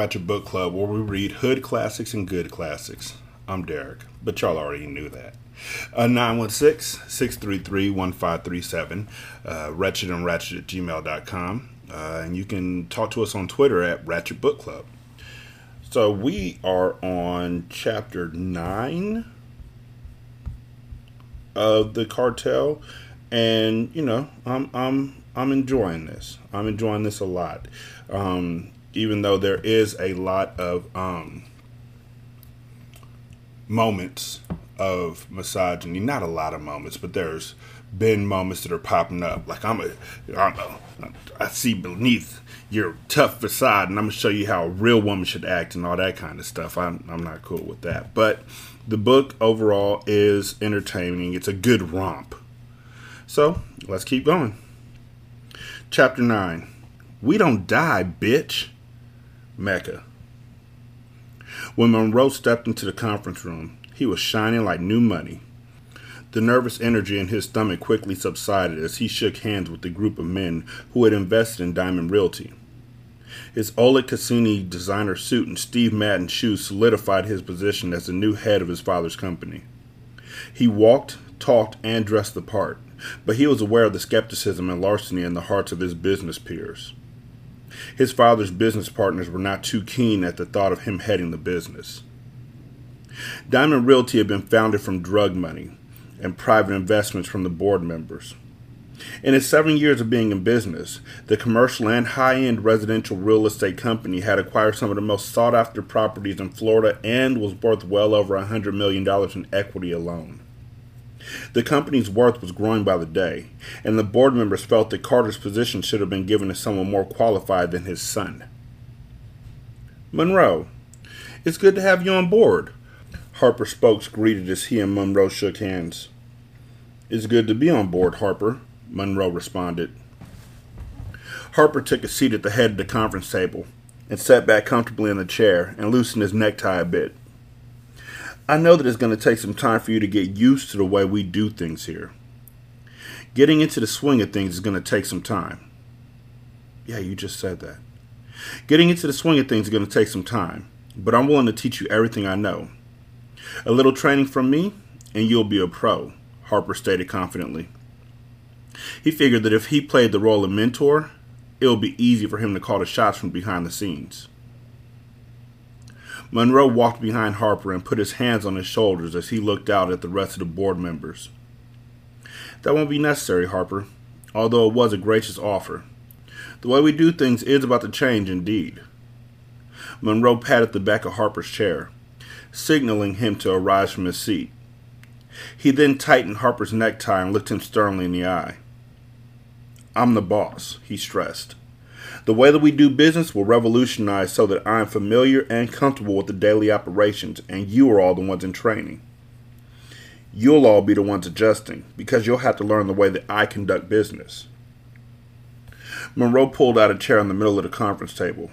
Ratchet Book Club, where we read hood classics and good classics. I'm Derek, but y'all already knew that. Uh, 916 633 1537, uh, ratchet and ratchet at gmail.com. Uh, and you can talk to us on Twitter at Ratchet Book Club. So we are on chapter 9 of the cartel. And, you know, I'm, I'm, I'm enjoying this. I'm enjoying this a lot. Um, even though there is a lot of um, moments of misogyny, not a lot of moments, but there's been moments that are popping up. Like I'm a, I'm a I see beneath your tough facade, and I'm gonna show you how a real woman should act and all that kind of stuff. I'm I'm not cool with that. But the book overall is entertaining. It's a good romp. So let's keep going. Chapter nine. We don't die, bitch. Mecca. When Monroe stepped into the conference room, he was shining like new money. The nervous energy in his stomach quickly subsided as he shook hands with the group of men who had invested in Diamond Realty. His Oleg Cassini designer suit and Steve Madden shoes solidified his position as the new head of his father's company. He walked, talked, and dressed the part, but he was aware of the skepticism and larceny in the hearts of his business peers. His father's business partners were not too keen at the thought of him heading the business. Diamond Realty had been founded from drug money and private investments from the board members. In its seven years of being in business, the commercial and high end residential real estate company had acquired some of the most sought after properties in Florida and was worth well over $100 million in equity alone. The company's worth was growing by the day, and the board members felt that Carter's position should have been given to someone more qualified than his son. Monroe, it's good to have you on board. Harper Spokes greeted as he and Monroe shook hands. It's good to be on board, Harper, Monroe responded. Harper took a seat at the head of the conference table and sat back comfortably in the chair and loosened his necktie a bit. I know that it's going to take some time for you to get used to the way we do things here. Getting into the swing of things is going to take some time. Yeah, you just said that. Getting into the swing of things is going to take some time, but I'm willing to teach you everything I know. A little training from me, and you'll be a pro, Harper stated confidently. He figured that if he played the role of mentor, it would be easy for him to call the shots from behind the scenes. Monroe walked behind Harper and put his hands on his shoulders as he looked out at the rest of the board members. That won't be necessary, Harper, although it was a gracious offer. The way we do things is about to change indeed. Monroe patted the back of Harper's chair, signaling him to arise from his seat. He then tightened Harper's necktie and looked him sternly in the eye. I'm the boss, he stressed. The way that we do business will revolutionize so that I am familiar and comfortable with the daily operations, and you are all the ones in training. You'll all be the ones adjusting because you'll have to learn the way that I conduct business. Monroe pulled out a chair in the middle of the conference table.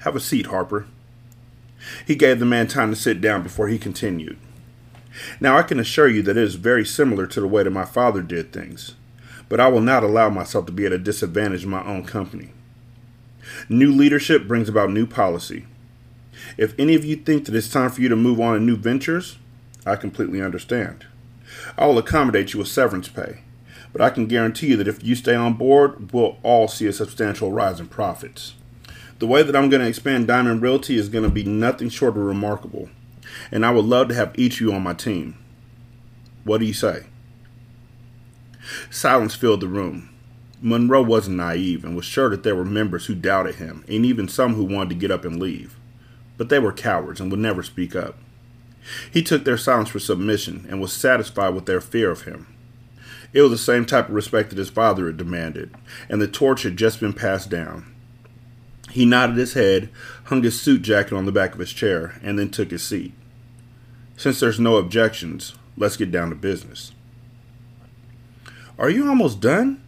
Have a seat, Harper. He gave the man time to sit down before he continued. Now, I can assure you that it is very similar to the way that my father did things but I will not allow myself to be at a disadvantage in my own company. New leadership brings about new policy. If any of you think that it's time for you to move on to new ventures, I completely understand. I will accommodate you with severance pay, but I can guarantee you that if you stay on board, we'll all see a substantial rise in profits. The way that I'm going to expand Diamond Realty is going to be nothing short of remarkable, and I would love to have each of you on my team. What do you say? Silence filled the room. Monroe wasn't naive and was sure that there were members who doubted him, and even some who wanted to get up and leave. But they were cowards and would never speak up. He took their silence for submission and was satisfied with their fear of him. It was the same type of respect that his father had demanded, and the torch had just been passed down. He nodded his head, hung his suit jacket on the back of his chair, and then took his seat. Since there's no objections, let's get down to business. Are you almost done?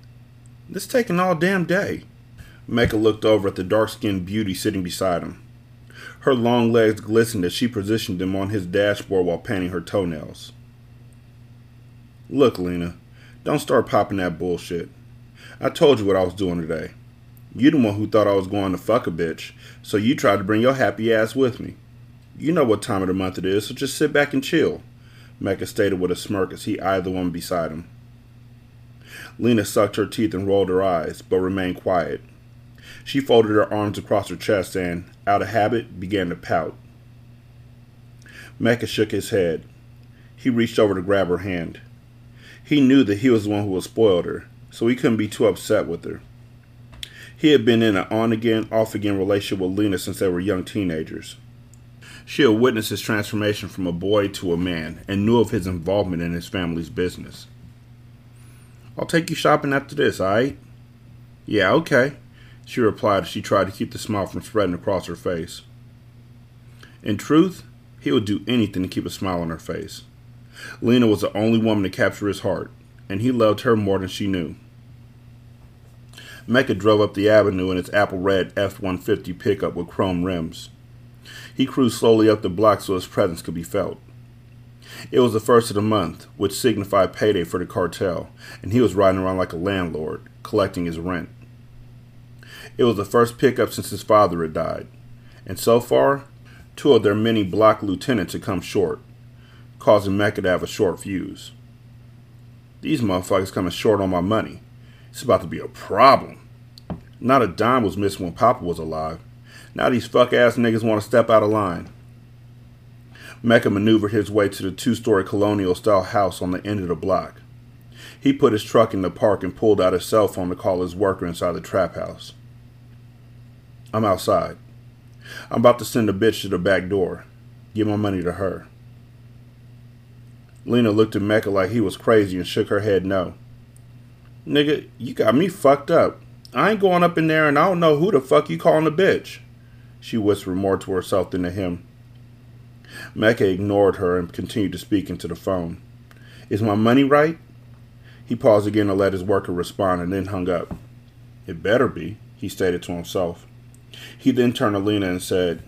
This taking all damn day. Mecca looked over at the dark skinned beauty sitting beside him. Her long legs glistened as she positioned them on his dashboard while painting her toenails. Look, Lena, don't start popping that bullshit. I told you what I was doing today. You the one who thought I was going to fuck a bitch, so you tried to bring your happy ass with me. You know what time of the month it is, so just sit back and chill, Mecca stated with a smirk as he eyed the woman beside him. Lena sucked her teeth and rolled her eyes, but remained quiet. She folded her arms across her chest and, out of habit, began to pout. Mecca shook his head. He reached over to grab her hand. He knew that he was the one who had spoiled her, so he couldn't be too upset with her. He had been in an on again, off again relationship with Lena since they were young teenagers. She had witnessed his transformation from a boy to a man and knew of his involvement in his family's business. I'll take you shopping after this, alright? Yeah, okay, she replied as she tried to keep the smile from spreading across her face. In truth, he would do anything to keep a smile on her face. Lena was the only woman to capture his heart, and he loved her more than she knew. Mecca drove up the avenue in its apple red F 150 pickup with chrome rims. He cruised slowly up the block so his presence could be felt. It was the first of the month, which signified payday for the cartel, and he was riding around like a landlord, collecting his rent. It was the first pickup since his father had died, and so far, two of their many block lieutenants had come short, causing Mecca to have a short fuse. These motherfuckers coming short on my money. It's about to be a problem. Not a dime was missing when Papa was alive. Now these fuck ass niggas want to step out of line. Mecca maneuvered his way to the two story colonial style house on the end of the block. He put his truck in the park and pulled out his cell phone to call his worker inside the trap house. I'm outside. I'm about to send a bitch to the back door. Give my money to her. Lena looked at Mecca like he was crazy and shook her head no. Nigga, you got me fucked up. I ain't going up in there and I don't know who the fuck you calling a bitch. She whispered more to herself than to him. Mecca ignored her and continued to speak into the phone. Is my money right? He paused again to let his worker respond and then hung up. It better be, he stated to himself. He then turned to Lena and said,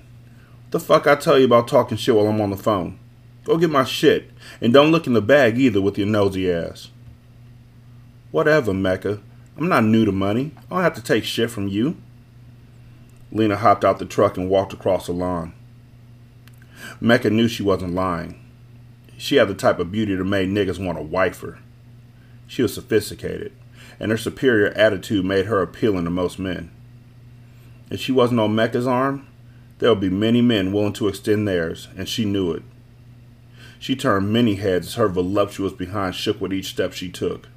The fuck I tell you about talking shit while I'm on the phone? Go get my shit, and don't look in the bag either with your nosy ass. Whatever, Mecca. I'm not new to money. I don't have to take shit from you. Lena hopped out the truck and walked across the lawn. Mecca knew she wasn't lying. She had the type of beauty that made niggas want to wife her. She was sophisticated, and her superior attitude made her appealing to most men. If she wasn't on Mecca's arm, there would be many men willing to extend theirs, and she knew it. She turned many heads as her voluptuous behind shook with each step she took.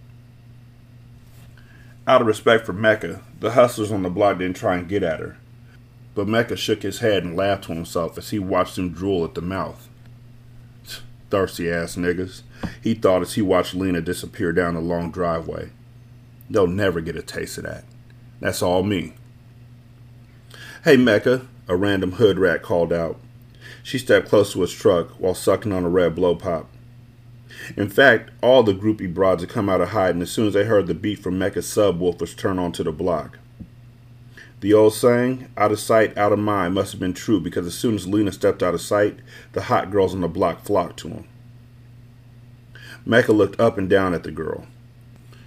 Out of respect for Mecca, the hustlers on the block didn't try and get at her. But Mecca shook his head and laughed to himself as he watched them drool at the mouth. Thirsty ass niggas, he thought as he watched Lena disappear down the long driveway. They'll never get a taste of that. That's all me. Hey, Mecca, a random hood rat called out. She stepped close to his truck while sucking on a red blow pop. In fact, all the groupie broads had come out of hiding as soon as they heard the beat from Mecca's subwoofers turn onto the block. The old saying, out of sight, out of mind, must have been true because as soon as Lena stepped out of sight, the hot girls on the block flocked to him. Mecca looked up and down at the girl.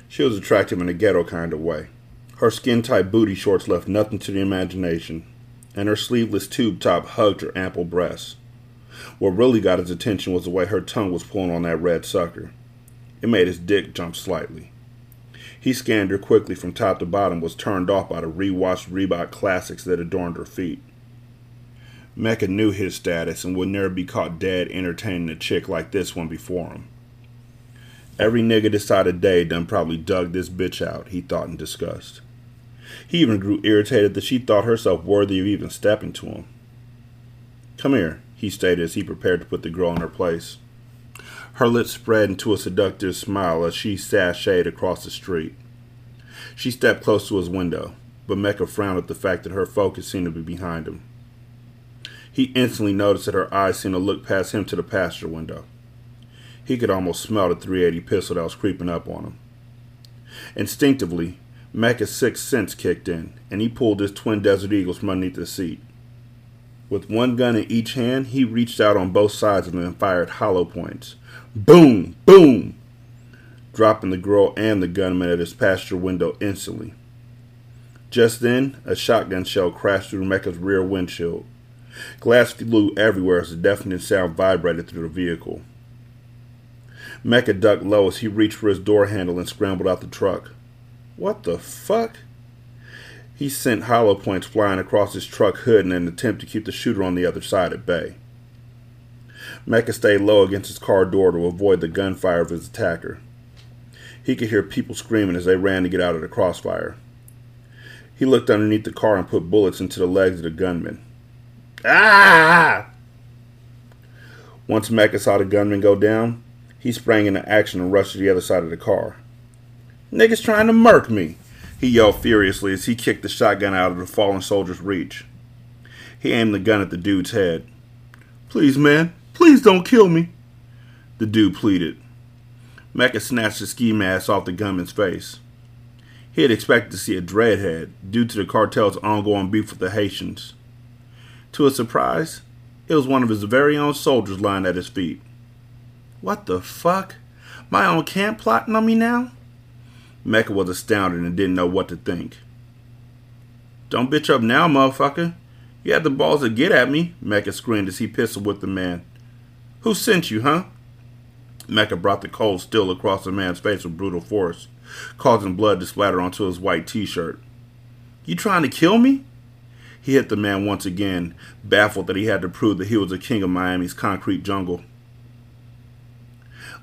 She was attractive in a ghetto kind of way. Her skin tight booty shorts left nothing to the imagination, and her sleeveless tube top hugged her ample breasts. What really got his attention was the way her tongue was pulling on that red sucker. It made his dick jump slightly. He scanned her quickly from top to bottom, was turned off by the rewashed Reebok classics that adorned her feet. Mecca knew his status and would never be caught dead entertaining a chick like this one before him. Every nigga this side decided day done probably dug this bitch out, he thought in disgust. He even grew irritated that she thought herself worthy of even stepping to him. Come here, he stated as he prepared to put the girl in her place. Her lips spread into a seductive smile as she sashayed across the street. She stepped close to his window, but Mecca frowned at the fact that her focus seemed to be behind him. He instantly noticed that her eyes seemed to look past him to the passenger window. He could almost smell the 380 pistol that was creeping up on him. Instinctively, Mecca's sixth sense kicked in, and he pulled his twin Desert Eagles from underneath the seat. With one gun in each hand, he reached out on both sides of them and fired hollow points. Boom! Boom! Dropping the girl and the gunman at his passenger window instantly. Just then, a shotgun shell crashed through Mecca's rear windshield. Glass flew everywhere as a deafening sound vibrated through the vehicle. Mecca ducked low as he reached for his door handle and scrambled out the truck. What the fuck? He sent hollow points flying across his truck hood in an attempt to keep the shooter on the other side at bay. Mecca stayed low against his car door to avoid the gunfire of his attacker. He could hear people screaming as they ran to get out of the crossfire. He looked underneath the car and put bullets into the legs of the gunman. Ah! Once Mecca saw the gunman go down, he sprang into action and rushed to the other side of the car. Niggas trying to murk me, he yelled furiously as he kicked the shotgun out of the fallen soldier's reach. He aimed the gun at the dude's head. Please, man, please don't kill me, the dude pleaded. Mecca snatched the ski mask off the gunman's face. He had expected to see a dreadhead due to the cartel's ongoing beef with the Haitians. To his surprise, it was one of his very own soldiers lying at his feet. What the fuck? My own camp plotting on me now? Mecca was astounded and didn't know what to think. Don't bitch up now, motherfucker. You had the balls to get at me, Mecca screamed as he pistol whipped the man. Who sent you, huh? Mecca brought the cold steel across the man's face with brutal force, causing blood to splatter onto his white t shirt. You trying to kill me? He hit the man once again, baffled that he had to prove that he was the king of Miami's concrete jungle.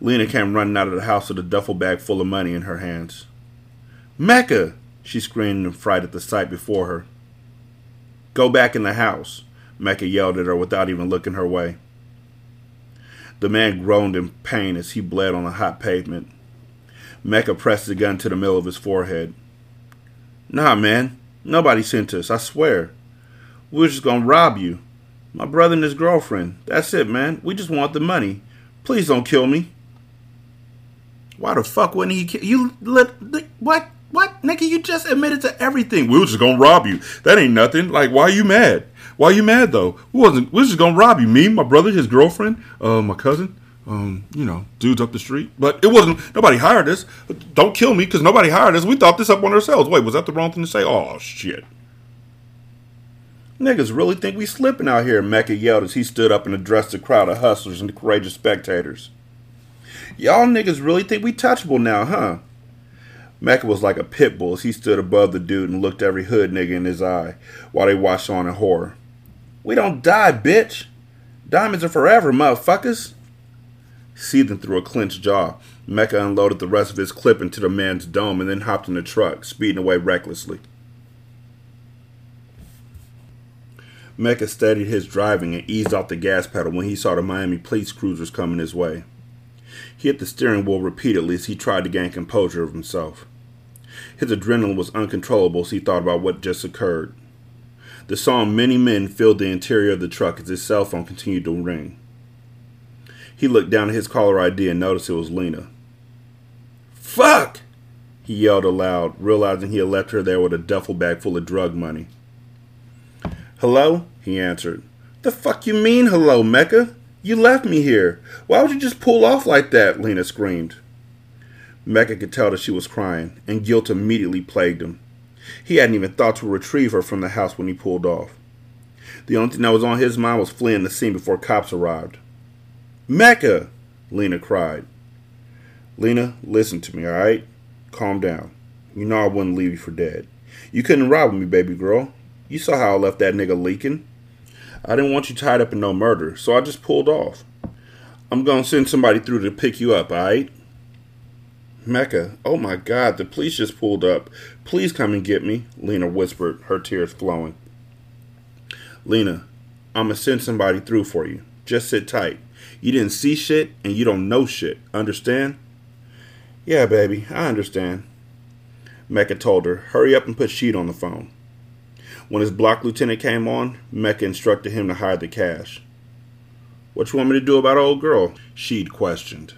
Lena came running out of the house with a duffel bag full of money in her hands. Mecca! she screamed in fright at the sight before her. Go back in the house, Mecca yelled at her without even looking her way. The man groaned in pain as he bled on the hot pavement. Mecca pressed the gun to the middle of his forehead. Nah, man. Nobody sent us, I swear. We were just gonna rob you. My brother and his girlfriend. That's it, man. We just want the money. Please don't kill me. Why the fuck wouldn't he kill you? Let what? What, nigga? You just admitted to everything. We were just gonna rob you. That ain't nothing. Like, why are you mad? Why are you mad though? We wasn't. We was just gonna rob you. Me, my brother, his girlfriend, uh, my cousin. Um, you know, dudes up the street. But it wasn't. Nobody hired us. Don't kill me, because nobody hired us. We thought this up on ourselves. Wait, was that the wrong thing to say? Oh shit. Niggas really think we slipping out here, Mecca yelled as he stood up and addressed the crowd of hustlers and courageous spectators. Y'all niggas really think we touchable now, huh? Mecca was like a pit bull as he stood above the dude and looked every hood nigga in his eye while they watched on in horror. We don't die, bitch. Diamonds are forever, motherfuckers. Seething through a clenched jaw, Mecca unloaded the rest of his clip into the man's dome and then hopped in the truck, speeding away recklessly. Mecca steadied his driving and eased off the gas pedal when he saw the Miami police cruisers coming his way. He hit the steering wheel repeatedly as he tried to gain composure of himself. His adrenaline was uncontrollable as he thought about what just occurred. The song Many Men filled the interior of the truck as his cell phone continued to ring. He looked down at his caller ID and noticed it was Lena. Fuck! He yelled aloud, realizing he had left her there with a duffel bag full of drug money. Hello? He answered. The fuck you mean, hello, Mecca? You left me here. Why would you just pull off like that? Lena screamed. Mecca could tell that she was crying, and guilt immediately plagued him. He hadn't even thought to retrieve her from the house when he pulled off. The only thing that was on his mind was fleeing the scene before cops arrived. Mecca! Lena cried. Lena, listen to me, all right? Calm down. You know I wouldn't leave you for dead. You couldn't rob me, baby girl. You saw how I left that nigga leaking. I didn't want you tied up in no murder, so I just pulled off. I'm gonna send somebody through to pick you up, alright? Mecca, oh my god, the police just pulled up. Please come and get me, Lena whispered, her tears flowing. Lena, I'm gonna send somebody through for you. Just sit tight. You didn't see shit and you don't know shit. Understand? Yeah, baby, I understand. Mecca told her, Hurry up and put Sheed on the phone. When his block lieutenant came on, Mecca instructed him to hide the cash. What you want me to do about old girl? Sheed questioned.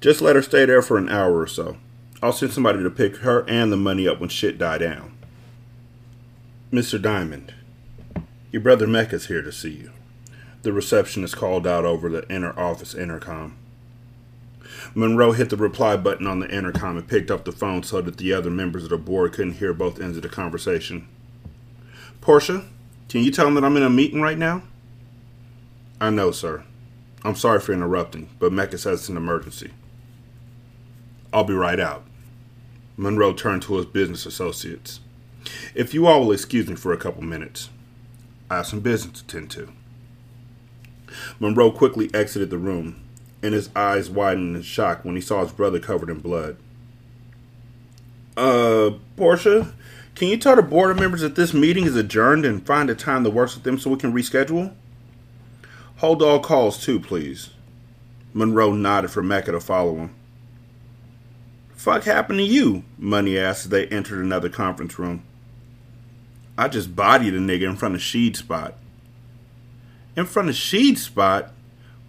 Just let her stay there for an hour or so. I'll send somebody to pick her and the money up when shit die down. Mr. Diamond, your brother Mecca's here to see you. The receptionist called out over the inner office intercom. Monroe hit the reply button on the intercom and picked up the phone so that the other members of the board couldn't hear both ends of the conversation. Portia, can you tell him that I'm in a meeting right now? I know, sir. I'm sorry for interrupting, but Mecca says it's an emergency. I'll be right out. Monroe turned to his business associates. If you all will excuse me for a couple minutes, I have some business to tend to. Monroe quickly exited the room, and his eyes widened in shock when he saw his brother covered in blood. Uh, Portia, can you tell the board members that this meeting is adjourned and find a time that works with them so we can reschedule? Hold all calls too, please. Monroe nodded for Mecca to follow him. Fuck happened to you? Money asked as they entered another conference room. I just bodied a nigga in front of Sheed Spot. In front of Sheed Spot?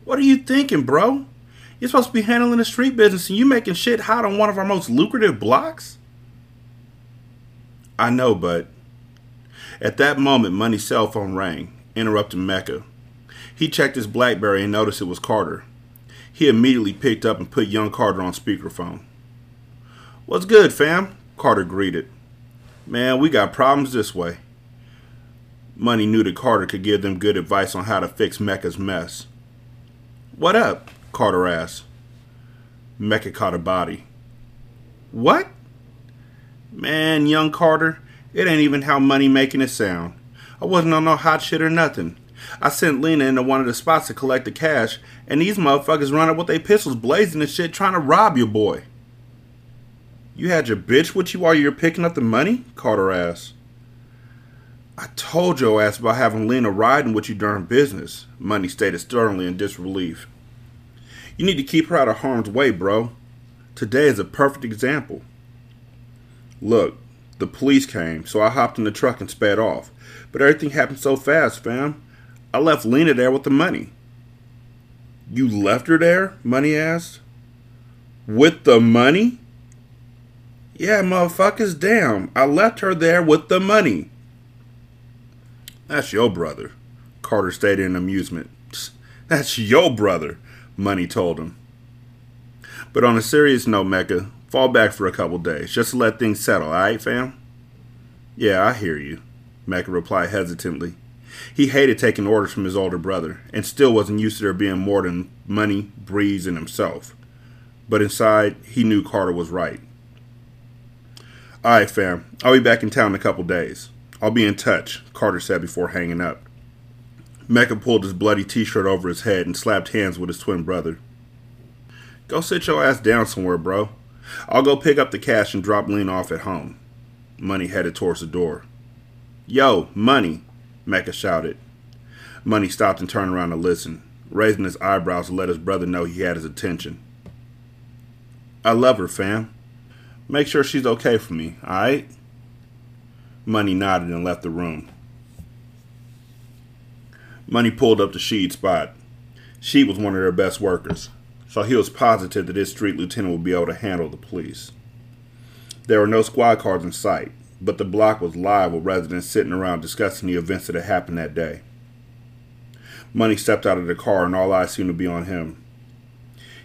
What are you thinking, bro? You're supposed to be handling the street business and you making shit hot on one of our most lucrative blocks? I know, but at that moment, Money's cell phone rang, interrupting Mecca. He checked his Blackberry and noticed it was Carter. He immediately picked up and put young Carter on speakerphone. What's good, fam? Carter greeted. Man, we got problems this way. Money knew that Carter could give them good advice on how to fix Mecca's mess. What up? Carter asked. Mecca caught a body. What? Man, young Carter, it ain't even how money making it sound. I wasn't on no hot shit or nothing. I sent Lena into one of the spots to collect the cash, and these motherfuckers run up with their pistols blazing and shit trying to rob your boy. You had your bitch with you while you were picking up the money? Carter asked. I told your ass about having Lena riding with you during business, Money stated sternly in disbelief. You need to keep her out of harm's way, bro. Today is a perfect example. Look, the police came, so I hopped in the truck and sped off. But everything happened so fast, fam. I left Lena there with the money. You left her there? Money asked. With the money? Yeah, motherfuckers, damn. I left her there with the money. That's your brother, Carter stated in amusement. That's your brother, Money told him. But on a serious note, Mecca, fall back for a couple days, just to let things settle, alright, fam? Yeah, I hear you, Mecca replied hesitantly. He hated taking orders from his older brother, and still wasn't used to there being more than money, Breeze, and himself. But inside, he knew Carter was right. Alright, fam, I'll be back in town in a couple days. I'll be in touch, Carter said before hanging up. Mecca pulled his bloody t shirt over his head and slapped hands with his twin brother. Go sit your ass down somewhere, bro. I'll go pick up the cash and drop Lena off at home. Money headed towards the door. Yo, Money, Mecca shouted. Money stopped and turned around to listen, raising his eyebrows to let his brother know he had his attention. I love her, fam. Make sure she's okay for me, alright? Money nodded and left the room. Money pulled up to Sheed's spot. Sheed was one of their best workers, so he was positive that his street lieutenant would be able to handle the police. There were no squad cars in sight, but the block was live with residents sitting around discussing the events that had happened that day. Money stepped out of the car and all eyes seemed to be on him.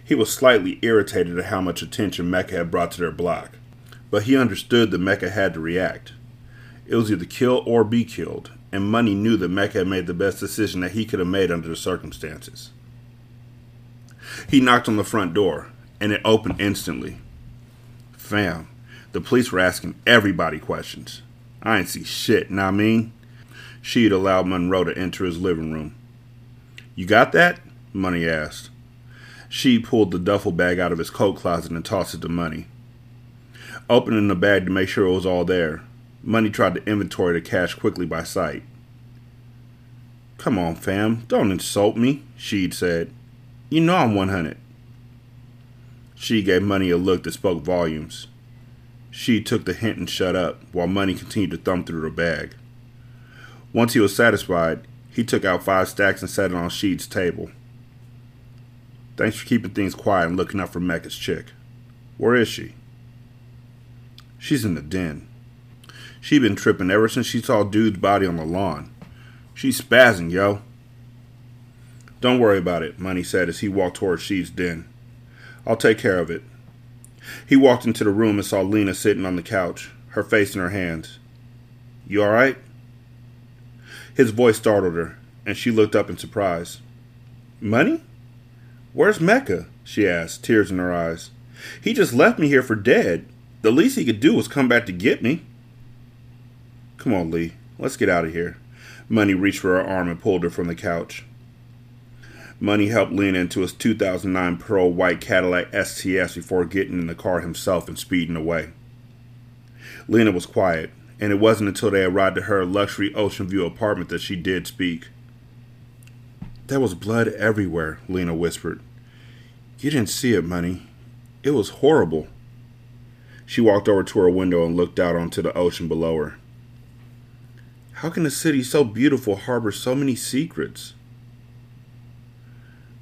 He was slightly irritated at how much attention Mecca had brought to their block, but he understood that Mecca had to react. It was either kill or be killed, and Money knew that Mecca had made the best decision that he could have made under the circumstances. He knocked on the front door, and it opened instantly. Fam, The police were asking everybody questions. I ain't see shit, know I mean? Sheed allowed Monroe to enter his living room. You got that? Money asked. Sheed pulled the duffel bag out of his coat closet and tossed it to Money. Opening the bag to make sure it was all there, Money tried to inventory the cash quickly by sight. Come on, fam, don't insult me, Sheed said. You know I'm 100. She gave Money a look that spoke volumes. Sheed took the hint and shut up, while Money continued to thumb through the bag. Once he was satisfied, he took out five stacks and set it on Sheed's table. Thanks for keeping things quiet and looking out for Mecca's chick. Where is she? She's in the den. She been tripping ever since she saw dude's body on the lawn. She's spazzing, yo. Don't worry about it, Money said as he walked toward Sheed's den. I'll take care of it. He walked into the room and saw Lena sitting on the couch, her face in her hands. You all right? His voice startled her, and she looked up in surprise. Money? Where's Mecca? she asked, tears in her eyes. He just left me here for dead. The least he could do was come back to get me. Come on, Lee. Let's get out of here. Money reached for her arm and pulled her from the couch. Money helped Lena into his 2009 pearl white Cadillac STS before getting in the car himself and speeding away. Lena was quiet, and it wasn't until they arrived at her luxury ocean view apartment that she did speak. There was blood everywhere, Lena whispered. You didn't see it, Money. It was horrible. She walked over to her window and looked out onto the ocean below her. How can a city so beautiful harbor so many secrets?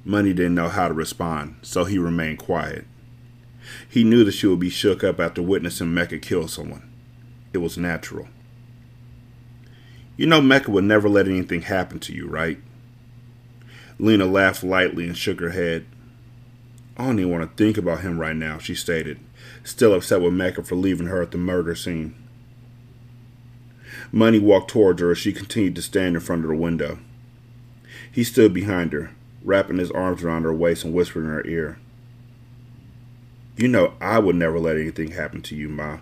Money didn't know how to respond, so he remained quiet. He knew that she would be shook up after witnessing Mecca kill someone. It was natural. You know Mecca would never let anything happen to you, right? Lena laughed lightly and shook her head. I don't even want to think about him right now, she stated, still upset with Mecca for leaving her at the murder scene. Money walked towards her as she continued to stand in front of the window. He stood behind her, wrapping his arms around her waist and whispering in her ear. You know I would never let anything happen to you, Ma.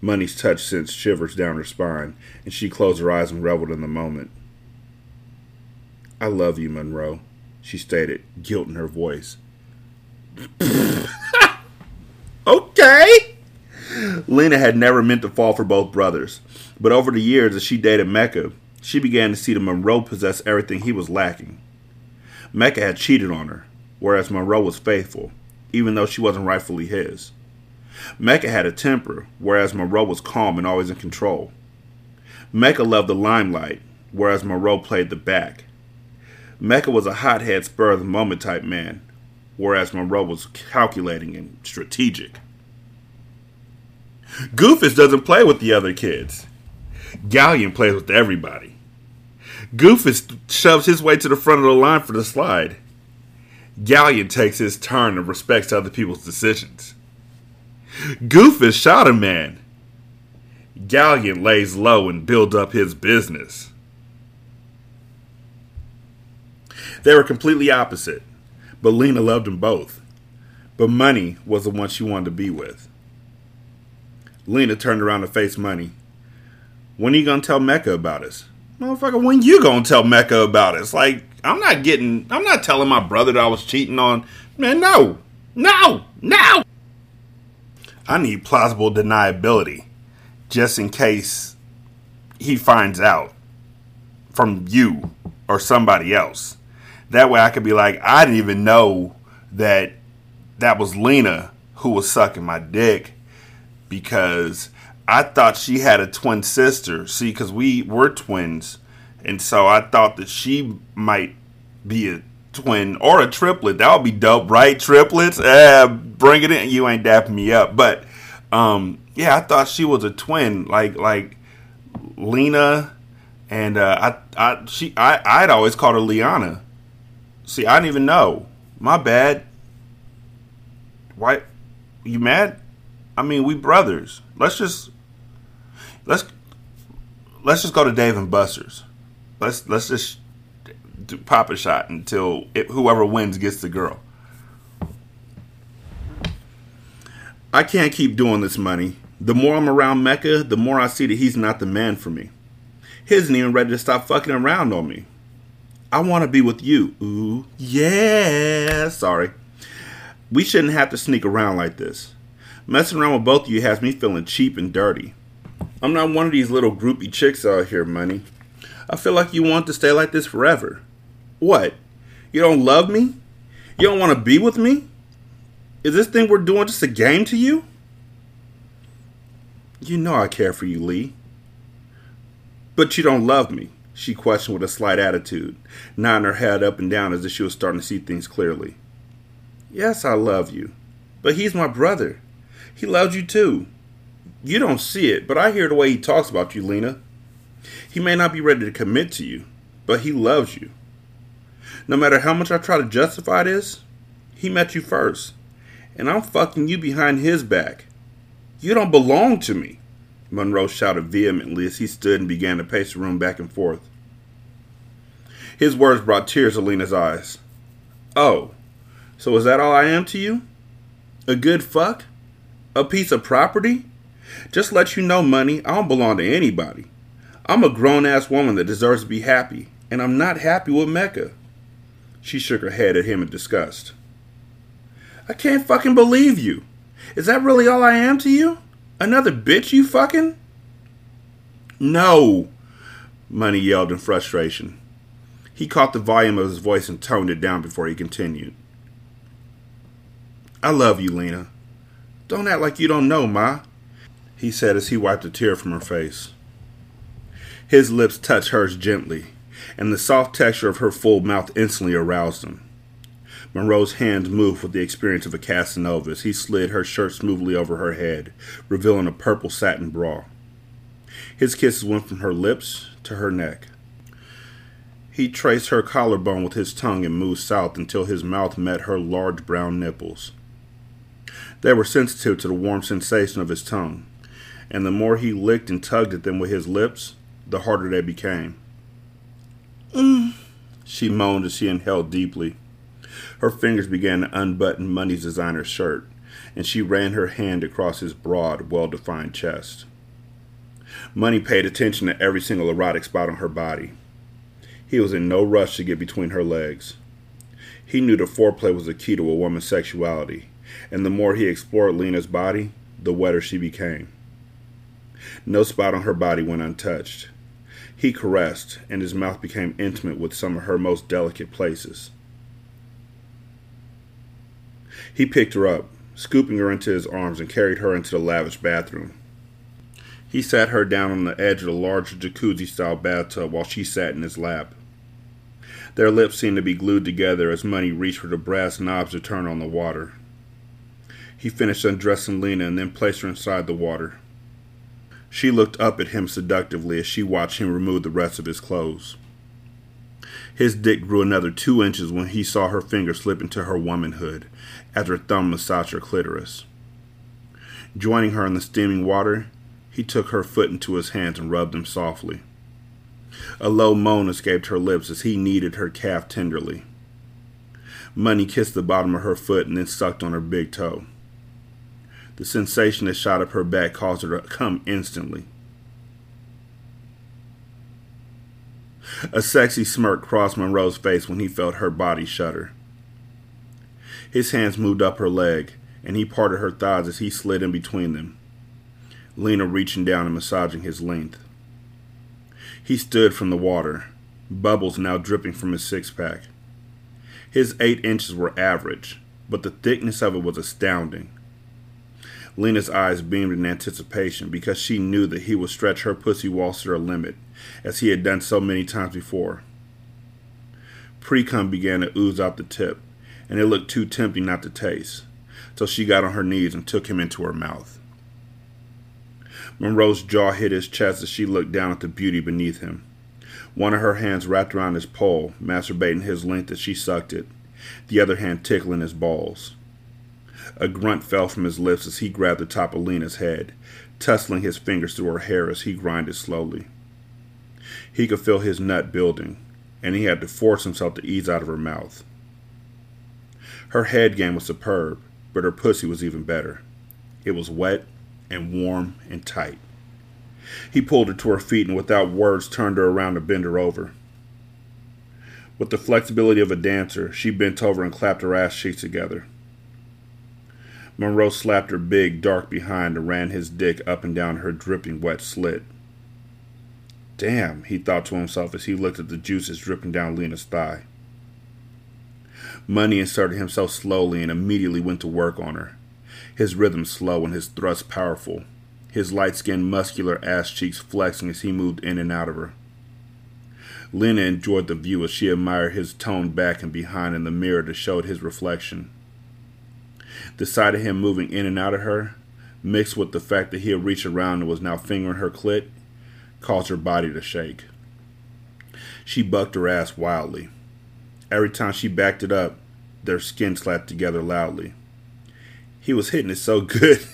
Money's touch sent shivers down her spine, and she closed her eyes and reveled in the moment. I love you, Monroe, she stated, guilt in her voice. okay. Lena had never meant to fall for both brothers, but over the years as she dated Mecca, she began to see that Monroe possessed everything he was lacking. Mecca had cheated on her, whereas Monroe was faithful, even though she wasn't rightfully his. Mecca had a temper, whereas Monroe was calm and always in control. Mecca loved the limelight, whereas Monroe played the back. Mecca was a hothead, spur of the moment type man, whereas Monroe was calculating and strategic. Goofus doesn't play with the other kids. Gallant plays with everybody. Goofus shoves his way to the front of the line for the slide. Gallant takes his turn and respects other people's decisions. Goofus shot a man. Gallant lays low and builds up his business. They were completely opposite, but Lena loved them both. But Money was the one she wanted to be with. Lena turned around to face Money. When are you gonna tell Mecca about us? motherfucker, when you gonna tell Mecca about us? Like I'm not getting, I'm not telling my brother that I was cheating on. Man, no, no, no. I need plausible deniability, just in case he finds out from you or somebody else. That way, I could be like, I didn't even know that that was Lena who was sucking my dick because I thought she had a twin sister. See, because we were twins, and so I thought that she might be a twin or a triplet. That would be dope, right? Triplets, eh, bring it in. You ain't dapping me up, but um, yeah, I thought she was a twin, like like Lena, and uh, I I she I I'd always called her Liana. See, I didn't even know. My bad. Why? You mad? I mean, we brothers. Let's just let's let's just go to Dave and Buster's. Let's let's just do, pop a shot until it, whoever wins gets the girl. I can't keep doing this money. The more I'm around Mecca, the more I see that he's not the man for me. He isn't even ready to stop fucking around on me. I want to be with you. Ooh, yeah. Sorry. We shouldn't have to sneak around like this. Messing around with both of you has me feeling cheap and dirty. I'm not one of these little groupie chicks out here, money. I feel like you want to stay like this forever. What? You don't love me? You don't want to be with me? Is this thing we're doing just a game to you? You know I care for you, Lee. But you don't love me, she questioned with a slight attitude, nodding her head up and down as if she was starting to see things clearly. Yes, I love you. But he's my brother. He loves you too. You don't see it, but I hear the way he talks about you, Lena. He may not be ready to commit to you, but he loves you. No matter how much I try to justify this, he met you first, and I'm fucking you behind his back. You don't belong to me, Monroe shouted vehemently as he stood and began to pace the room back and forth. His words brought tears to Lena's eyes. Oh, so is that all I am to you? A good fuck? A piece of property? Just let you know, money, I don't belong to anybody. I'm a grown ass woman that deserves to be happy, and I'm not happy with Mecca. She shook her head at him in disgust. I can't fucking believe you. Is that really all I am to you? Another bitch you fucking? No, Money yelled in frustration. He caught the volume of his voice and toned it down before he continued. I love you, Lena. Don't act like you don't know, Ma, he said as he wiped a tear from her face. His lips touched hers gently, and the soft texture of her full mouth instantly aroused him. Monroe's hands moved with the experience of a Casanova as he slid her shirt smoothly over her head, revealing a purple satin bra. His kisses went from her lips to her neck. He traced her collarbone with his tongue and moved south until his mouth met her large brown nipples. They were sensitive to the warm sensation of his tongue, and the more he licked and tugged at them with his lips, the harder they became. Mm, she moaned as she inhaled deeply. Her fingers began to unbutton Money's designer shirt, and she ran her hand across his broad, well defined chest. Money paid attention to every single erotic spot on her body. He was in no rush to get between her legs. He knew that foreplay was the key to a woman's sexuality, and the more he explored Lena's body, the wetter she became. No spot on her body went untouched. He caressed, and his mouth became intimate with some of her most delicate places. He picked her up, scooping her into his arms, and carried her into the lavish bathroom. He sat her down on the edge of the large jacuzzi style bathtub while she sat in his lap. Their lips seemed to be glued together as Money reached for the brass knobs to turn on the water. He finished undressing Lena and then placed her inside the water. She looked up at him seductively as she watched him remove the rest of his clothes. His dick grew another two inches when he saw her fingers slip into her womanhood as her thumb massaged her clitoris. Joining her in the steaming water, he took her foot into his hands and rubbed them softly. A low moan escaped her lips as he kneaded her calf tenderly. Money kissed the bottom of her foot and then sucked on her big toe. The sensation that shot up her back caused her to come instantly. A sexy smirk crossed Monroe's face when he felt her body shudder. His hands moved up her leg, and he parted her thighs as he slid in between them, Lena reaching down and massaging his length. He stood from the water, bubbles now dripping from his six pack. His eight inches were average, but the thickness of it was astounding. Lena's eyes beamed in anticipation because she knew that he would stretch her pussy walls to her limit, as he had done so many times before. Precum began to ooze out the tip, and it looked too tempting not to taste, so she got on her knees and took him into her mouth. Monroe's jaw hit his chest as she looked down at the beauty beneath him. One of her hands wrapped around his pole, masturbating his length as she sucked it, the other hand tickling his balls. A grunt fell from his lips as he grabbed the top of Lena's head, tussling his fingers through her hair as he grinded slowly. He could feel his nut building, and he had to force himself to ease out of her mouth. Her head game was superb, but her pussy was even better. It was wet and warm and tight. He pulled her to her feet and without words turned her around to bend her over. With the flexibility of a dancer, she bent over and clapped her ass cheeks together. Monroe slapped her big, dark behind and ran his dick up and down her dripping wet slit. Damn, he thought to himself as he looked at the juices dripping down Lena's thigh. Money inserted himself slowly and immediately went to work on her, his rhythm slow and his thrust powerful, his light skinned, muscular ass cheeks flexing as he moved in and out of her. Lena enjoyed the view as she admired his toned back and behind in the mirror that showed his reflection. The sight of him moving in and out of her, mixed with the fact that he had reached around and was now fingering her clit, caused her body to shake. She bucked her ass wildly. Every time she backed it up, their skin slapped together loudly. He was hitting it so good.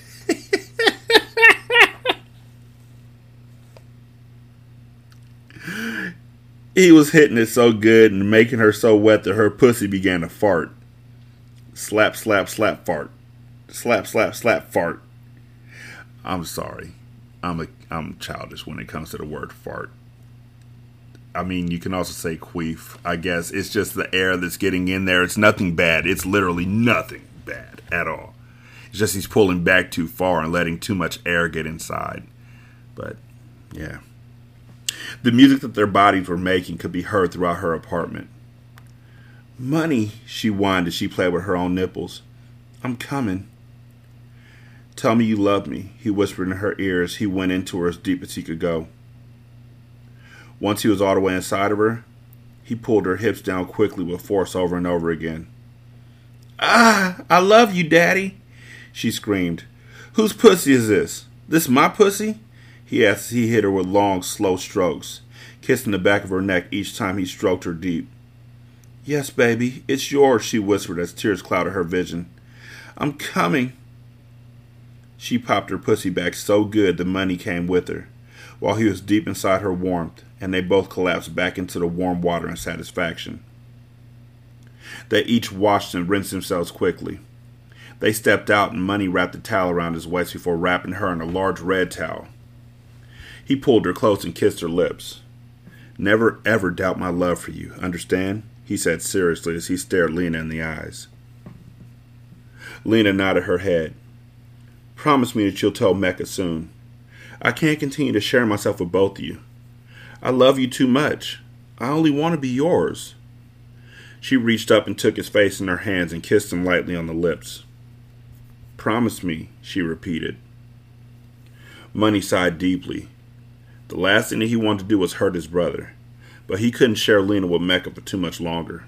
he was hitting it so good and making her so wet that her pussy began to fart. Slap, slap, slap, fart. Slap, slap, slap, fart. I'm sorry. I'm a I'm childish when it comes to the word fart. I mean, you can also say queef. I guess it's just the air that's getting in there. It's nothing bad. It's literally nothing bad at all. It's just he's pulling back too far and letting too much air get inside. But yeah. The music that their bodies were making could be heard throughout her apartment. Money, she whined as she played with her own nipples. I'm coming. Tell me you love me, he whispered in her ear as he went into her as deep as he could go. Once he was all the way inside of her, he pulled her hips down quickly with force over and over again. Ah, I love you, Daddy, she screamed. Whose pussy is this? This my pussy? He asked as he hit her with long, slow strokes, kissing the back of her neck each time he stroked her deep. Yes, baby, it's yours, she whispered as tears clouded her vision. I'm coming. She popped her pussy back so good the money came with her, while he was deep inside her warmth, and they both collapsed back into the warm water in satisfaction. They each washed and rinsed themselves quickly. They stepped out, and Money wrapped a towel around his waist before wrapping her in a large red towel. He pulled her close and kissed her lips. Never ever doubt my love for you, understand? He said seriously as he stared Lena in the eyes. Lena nodded her head. Promise me that you'll tell Mecca soon. I can't continue to share myself with both of you. I love you too much. I only want to be yours. She reached up and took his face in her hands and kissed him lightly on the lips. Promise me, she repeated. Money sighed deeply. The last thing that he wanted to do was hurt his brother, but he couldn't share Lena with Mecca for too much longer.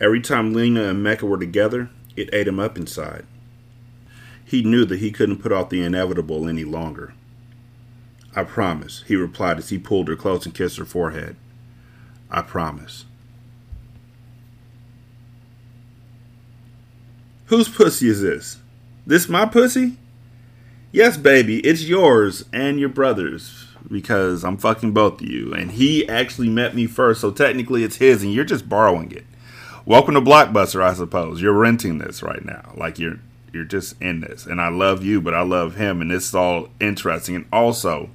Every time Lena and Mecca were together, it ate him up inside. He knew that he couldn't put off the inevitable any longer. I promise, he replied as he pulled her close and kissed her forehead. I promise. Whose pussy is this? This my pussy? Yes, baby, it's yours and your brother's because I'm fucking both of you. And he actually met me first, so technically it's his and you're just borrowing it. Welcome to Blockbuster, I suppose. You're renting this right now. Like you're you're just in this. And I love you, but I love him, and this is all interesting. And also,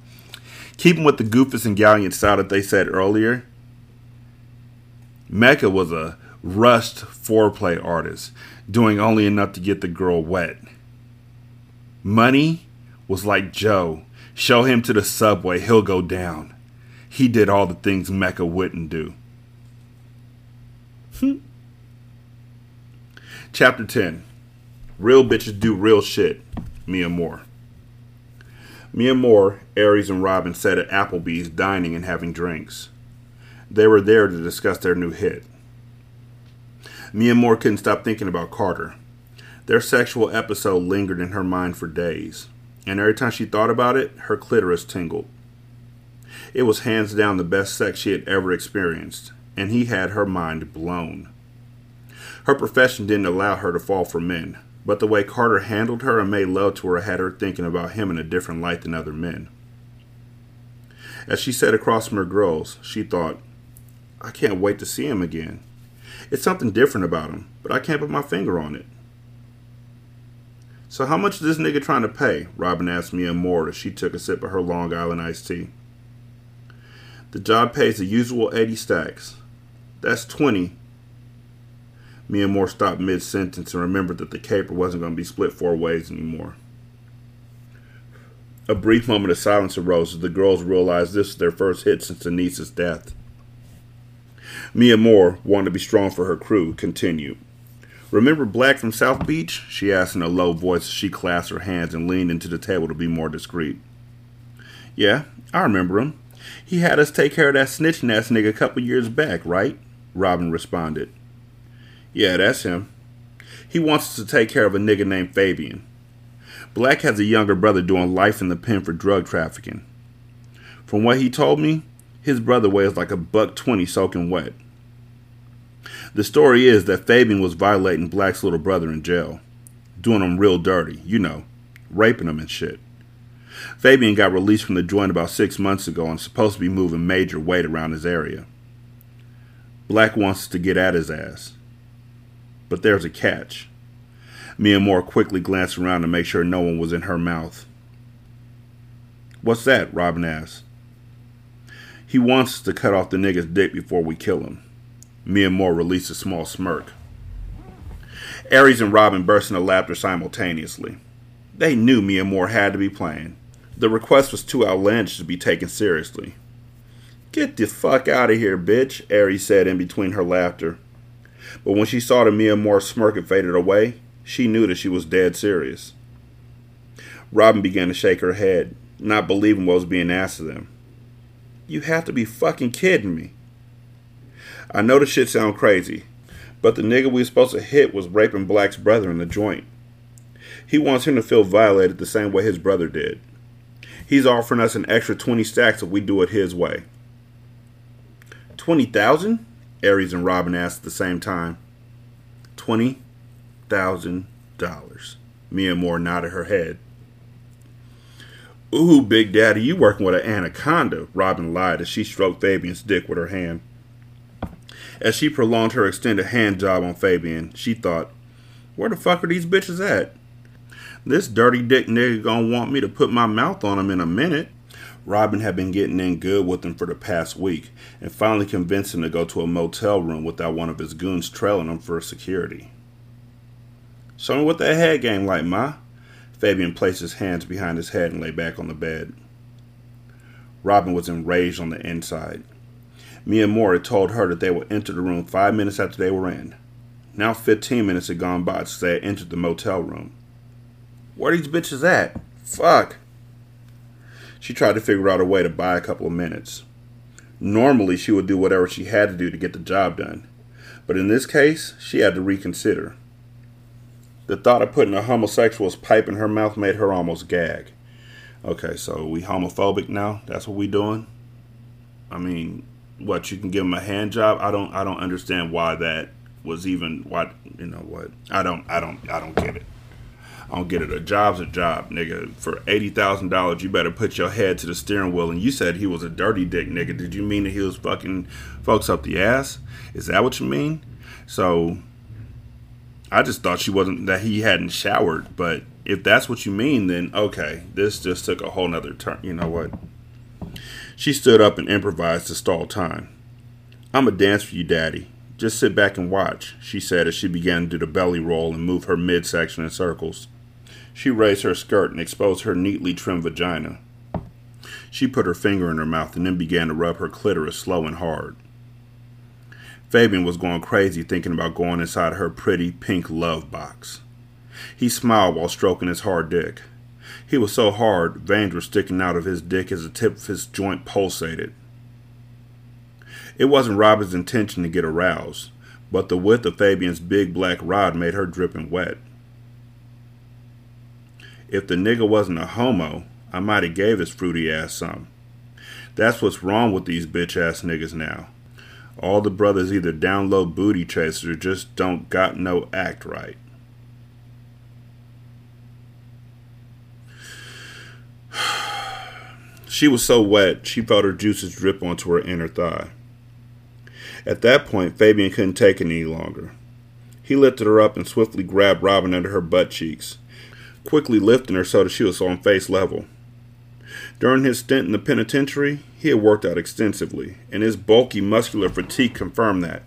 keeping with the Goofus and Gallant style that they said earlier, Mecca was a rushed foreplay artist, doing only enough to get the girl wet. Money was like Joe. Show him to the subway, he'll go down. He did all the things Mecca wouldn't do. Hmm. Chapter 10 Real bitches do real shit. Mia Moore. Mia Moore, Aries, and Robin sat at Applebee's dining and having drinks. They were there to discuss their new hit. Mia Moore couldn't stop thinking about Carter. Their sexual episode lingered in her mind for days, and every time she thought about it, her clitoris tingled. It was hands down the best sex she had ever experienced, and he had her mind blown. Her profession didn't allow her to fall for men, but the way Carter handled her and made love to her had her thinking about him in a different light than other men. As she sat across from her girls, she thought, I can't wait to see him again. It's something different about him, but I can't put my finger on it. So how much is this nigga trying to pay? Robin asked Mia Moore as she took a sip of her Long Island iced tea. The job pays the usual 80 stacks. That's 20. Mia Moore stopped mid sentence and remembered that the caper wasn't going to be split four ways anymore. A brief moment of silence arose as the girls realized this was their first hit since Denise's death. Mia Moore, wanting to be strong for her crew, continued. Remember Black from South Beach? she asked in a low voice as she clasped her hands and leaned into the table to be more discreet. Yeah, I remember him. He had us take care of that snitching ass nigga a couple years back, right? Robin responded. Yeah, that's him. He wants us to take care of a nigga named Fabian. Black has a younger brother doing life in the pen for drug trafficking. From what he told me, his brother weighs like a buck twenty soaking wet. The story is that Fabian was violating Black's little brother in jail, doing him real dirty, you know, raping him and shit. Fabian got released from the joint about six months ago and supposed to be moving major weight around his area. Black wants to get at his ass. But there's a catch. Mia Moore quickly glanced around to make sure no one was in her mouth. What's that? Robin asked. He wants us to cut off the nigga's dick before we kill him. Mia Moore released a small smirk. Aries and Robin burst into laughter simultaneously. They knew Mia Moore had to be playing. The request was too outlandish to be taken seriously. Get the fuck out of here, bitch, Aries said in between her laughter. But when she saw the Mia Moore smirk had faded away, she knew that she was dead serious. Robin began to shake her head, not believing what was being asked of them. You have to be fucking kidding me. I know the shit sound crazy, but the nigga we was supposed to hit was raping Black's brother in the joint. He wants him to feel violated the same way his brother did. He's offering us an extra 20 stacks if we do it his way. 20,000? Aries and Robin asked at the same time. $20,000. Mia Moore nodded her head. Ooh, Big Daddy, you working with an anaconda, Robin lied as she stroked Fabian's dick with her hand. As she prolonged her extended hand job on Fabian, she thought, Where the fuck are these bitches at? This dirty dick nigga gonna want me to put my mouth on him in a minute. Robin had been getting in good with him for the past week and finally convinced him to go to a motel room without one of his goons trailing him for security. Show me what that head game like, Ma. Fabian placed his hands behind his head and lay back on the bed. Robin was enraged on the inside. Mia Moore had told her that they would enter the room five minutes after they were in. Now 15 minutes had gone by since they had entered the motel room. Where these bitches at? Fuck. She tried to figure out a way to buy a couple of minutes. Normally, she would do whatever she had to do to get the job done. But in this case, she had to reconsider. The thought of putting a homosexual's pipe in her mouth made her almost gag. Okay, so we homophobic now? That's what we doing? I mean, what you can give him a hand job. I don't I don't understand why that was even what you know what I don't I don't I don't get it. I don't get it. A job's a job, nigga. For eighty thousand dollars, you better put your head to the steering wheel. And you said he was a dirty dick, nigga. Did you mean that he was fucking folks up the ass? Is that what you mean? So, I just thought she wasn't that he hadn't showered. But if that's what you mean, then okay, this just took a whole nother turn. You know what? She stood up and improvised to stall time. I'm a dance for you, Daddy. Just sit back and watch, she said as she began to do the belly roll and move her midsection in circles. She raised her skirt and exposed her neatly trimmed vagina. She put her finger in her mouth and then began to rub her clitoris slow and hard. Fabian was going crazy thinking about going inside her pretty pink love box. He smiled while stroking his hard dick. He was so hard, veins were sticking out of his dick as the tip of his joint pulsated. It wasn't Robin's intention to get aroused, but the width of Fabian's big black rod made her dripping wet. If the nigga wasn't a homo, I might have gave his fruity ass some. That's what's wrong with these bitch ass niggas now. All the brothers either down low booty chasers or just don't got no act right. She was so wet, she felt her juices drip onto her inner thigh. At that point, Fabian couldn't take it any longer. He lifted her up and swiftly grabbed Robin under her butt cheeks. quickly lifting her so that she was on face level. During his stint in the penitentiary, he had worked out extensively, and his bulky muscular fatigue confirmed that.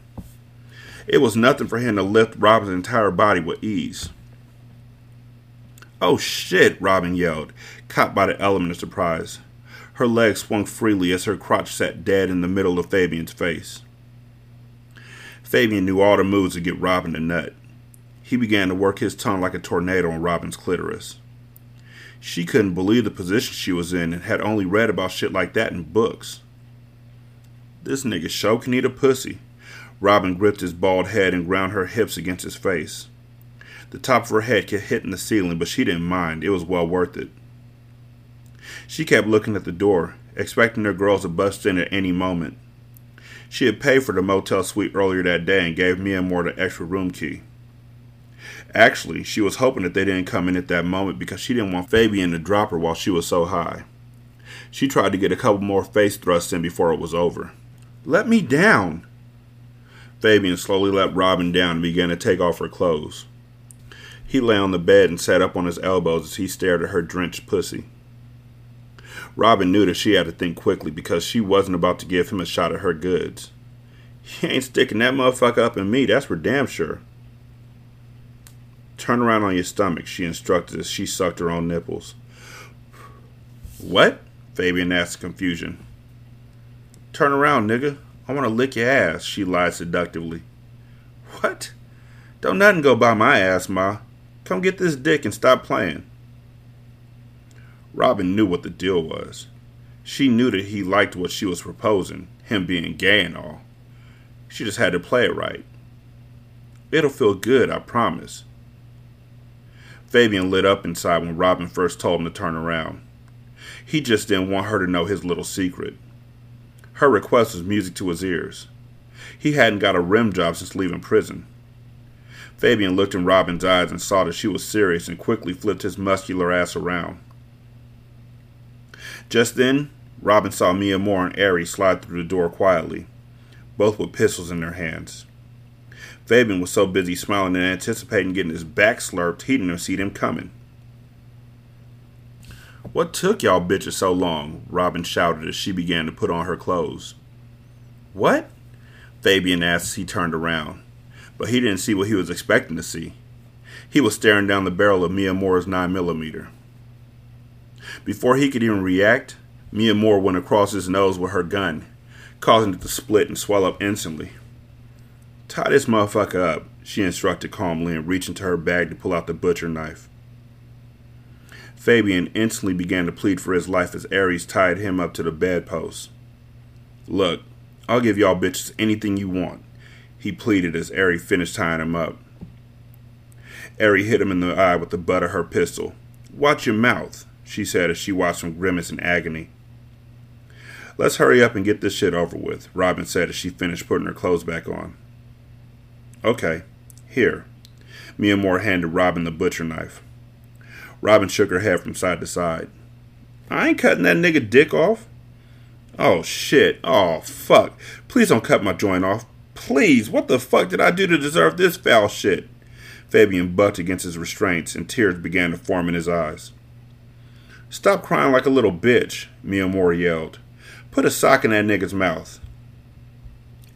It was nothing for him to lift Robin's entire body with ease. Oh shit, Robin yelled, caught by the element of surprise. Her legs swung freely as her crotch sat dead in the middle of Fabian's face. Fabian knew all the moves to get Robin to nut. He began to work his tongue like a tornado on Robin's clitoris. She couldn't believe the position she was in and had only read about shit like that in books. This nigga show can eat a pussy. Robin gripped his bald head and ground her hips against his face. The top of her head kept hitting the ceiling, but she didn't mind. It was well worth it. She kept looking at the door, expecting her girls to bust in at any moment. She had paid for the motel suite earlier that day and gave Mia Moore the extra room key. Actually, she was hoping that they didn't come in at that moment because she didn't want Fabian to drop her while she was so high. She tried to get a couple more face thrusts in before it was over. Let me down! Fabian slowly let Robin down and began to take off her clothes. He lay on the bed and sat up on his elbows as he stared at her drenched pussy. Robin knew that she had to think quickly because she wasn't about to give him a shot at her goods. He ain't sticking that motherfucker up in me, that's for damn sure. Turn around on your stomach, she instructed as she sucked her own nipples. What? Fabian asked in confusion. Turn around, nigga. I want to lick your ass, she lied seductively. What? Don't nothing go by my ass, Ma. Come get this dick and stop playing. Robin knew what the deal was. She knew that he liked what she was proposing, him being gay and all. She just had to play it right. It'll feel good, I promise. Fabian lit up inside when Robin first told him to turn around. He just didn't want her to know his little secret. Her request was music to his ears. He hadn't got a rim job since leaving prison. Fabian looked in Robin's eyes and saw that she was serious and quickly flipped his muscular ass around. Just then, Robin saw Mia Moore and Ari slide through the door quietly, both with pistols in their hands. Fabian was so busy smiling and anticipating getting his back slurped, he didn't see them coming. What took y'all bitches so long? Robin shouted as she began to put on her clothes. What? Fabian asked as he turned around, but he didn't see what he was expecting to see. He was staring down the barrel of Mia Moore's 9mm. Before he could even react, Mia Moore went across his nose with her gun, causing it to split and swell up instantly. Tie this motherfucker up, she instructed calmly and reached into her bag to pull out the butcher knife. Fabian instantly began to plead for his life as Aries tied him up to the bedpost. Look, I'll give y'all bitches anything you want, he pleaded as Aries finished tying him up. Aries hit him in the eye with the butt of her pistol. Watch your mouth, she said as she watched him grimace in agony. Let's hurry up and get this shit over with, Robin said as she finished putting her clothes back on. Okay, here. Mia Moore handed Robin the butcher knife. Robin shook her head from side to side. I ain't cutting that nigga dick off. Oh shit. Oh fuck. Please don't cut my joint off. Please, what the fuck did I do to deserve this foul shit? Fabian bucked against his restraints and tears began to form in his eyes. Stop crying like a little bitch, Mia Moore yelled. Put a sock in that nigga's mouth.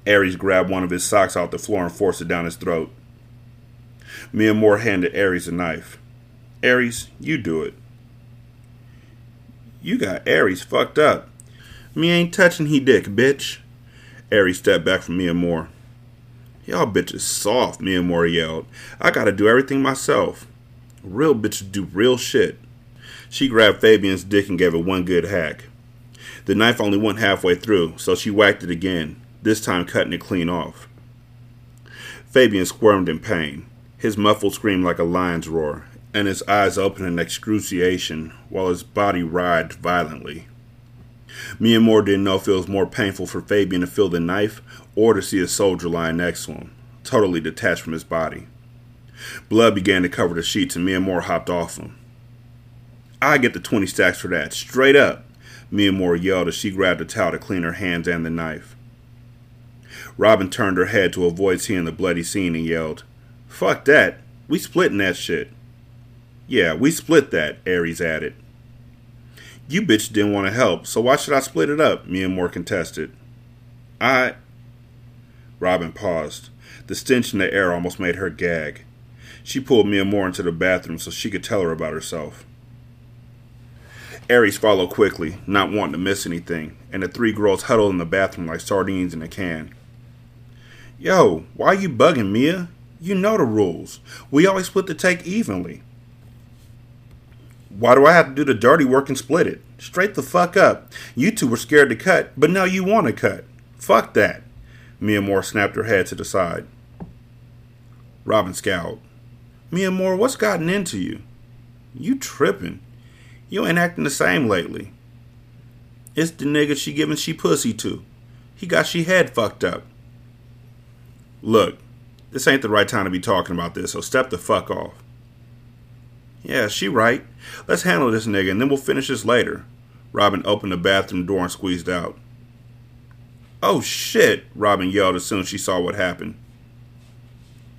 Aries grabbed one of his socks off the floor and forced it down his throat. Mia Moore handed Aries a knife. Aries, you do it. You got Aries fucked up. Me ain't touching he dick, bitch. Aries stepped back from Mia Moore. Y'all bitches soft, Mia Moore yelled. I gotta do everything myself. Real bitches do real shit. She grabbed Fabian's dick and gave it one good hack. The knife only went halfway through, so she whacked it again, this time cutting it clean off. Fabian squirmed in pain. His muffled scream like a lion's roar, and his eyes opened in excruciation while his body writhed violently. Mia Moore didn't know if it was more painful for Fabian to feel the knife or to see a soldier lying next to him, totally detached from his body. Blood began to cover the sheets, and Mia Moore hopped off him. I get the 20 stacks for that, straight up, Mia Moore yelled as she grabbed a towel to clean her hands and the knife. Robin turned her head to avoid seeing the bloody scene and yelled, Fuck that. We splitting that shit. Yeah, we split that, Aries added. You bitch didn't want to help, so why should I split it up? Mia Moore contested. I. Robin paused. The stench in the air almost made her gag. She pulled Mia Moore into the bathroom so she could tell her about herself. Aries followed quickly, not wanting to miss anything, and the three girls huddled in the bathroom like sardines in a can. Yo, why you bugging, Mia? You know the rules. We always split the take evenly. Why do I have to do the dirty work and split it? Straight the fuck up. You two were scared to cut, but now you want to cut. Fuck that. Mia Moore snapped her head to the side. Robin scowled. Mia Moore, what's gotten into you? You tripping. You ain't acting the same lately. It's the nigga she giving she pussy to. He got she head fucked up. Look, this ain't the right time to be talking about this, so step the fuck off. Yeah, she right. Let's handle this nigga and then we'll finish this later. Robin opened the bathroom door and squeezed out. Oh shit, Robin yelled as soon as she saw what happened.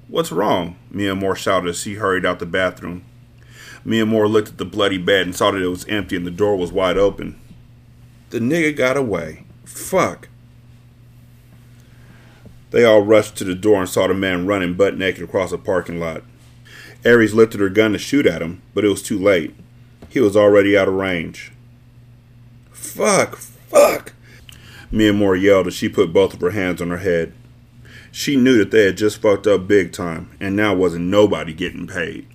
What's wrong? Mia Moore shouted as she hurried out the bathroom. Mia Moore looked at the bloody bed and saw that it was empty and the door was wide open. The nigga got away. Fuck. They all rushed to the door and saw the man running butt naked across a parking lot. Aries lifted her gun to shoot at him, but it was too late. He was already out of range. Fuck! Fuck! Mia Moore yelled as she put both of her hands on her head. She knew that they had just fucked up big time, and now wasn't nobody getting paid.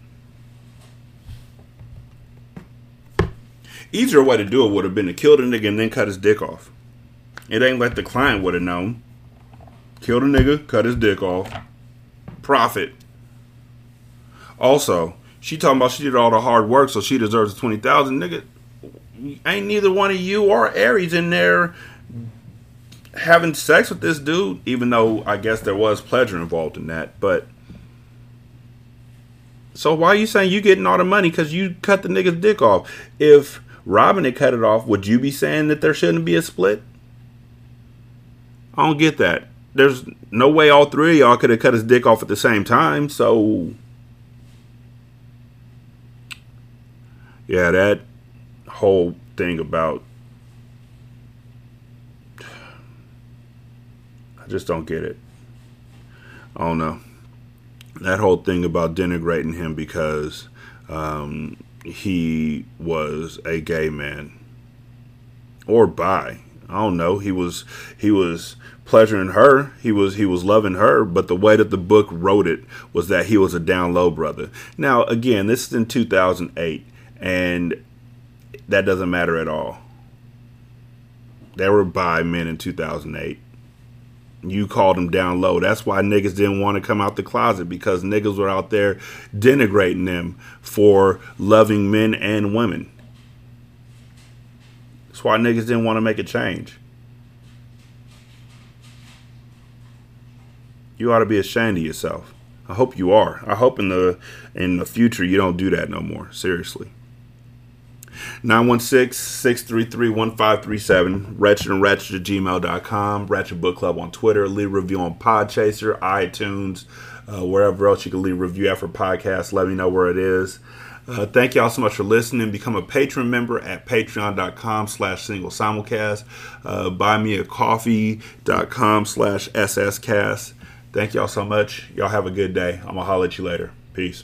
Easier way to do it would have been to kill the nigga and then cut his dick off. It ain't like the client would have known. Kill the nigga, cut his dick off. Profit. Also, she talking about she did all the hard work, so she deserves the twenty thousand. Nigga, ain't neither one of you or Aries in there having sex with this dude, even though I guess there was pleasure involved in that. But so why are you saying you getting all the money because you cut the nigga's dick off? If Robin had cut it off, would you be saying that there shouldn't be a split? I don't get that. There's no way all three of y'all could have cut his dick off at the same time. So yeah, that whole thing about I just don't get it. I don't know. That whole thing about denigrating him because um, he was a gay man or bi. I don't know. He was he was pleasuring her. He was he was loving her, but the way that the book wrote it was that he was a down low brother. Now, again, this is in 2008 and that doesn't matter at all. There were bi men in 2008 you called them down low. That's why niggas didn't want to come out the closet because niggas were out there denigrating them for loving men and women. That's why niggas didn't want to make a change. You ought to be ashamed of yourself. I hope you are. I hope in the in the future you don't do that no more. Seriously. 916-633-1537, Ratchet and Ratchet at gmail.com, Ratchet Book Club on Twitter, leave review on Podchaser, iTunes, uh, wherever else you can leave review after podcast. Let me know where it is. Uh, thank y'all so much for listening. Become a patron member at patreon.com slash single simulcast. Uh, buymeacoffee.com slash sscast. Thank y'all so much. Y'all have a good day. I'm going to holler at you later. Peace.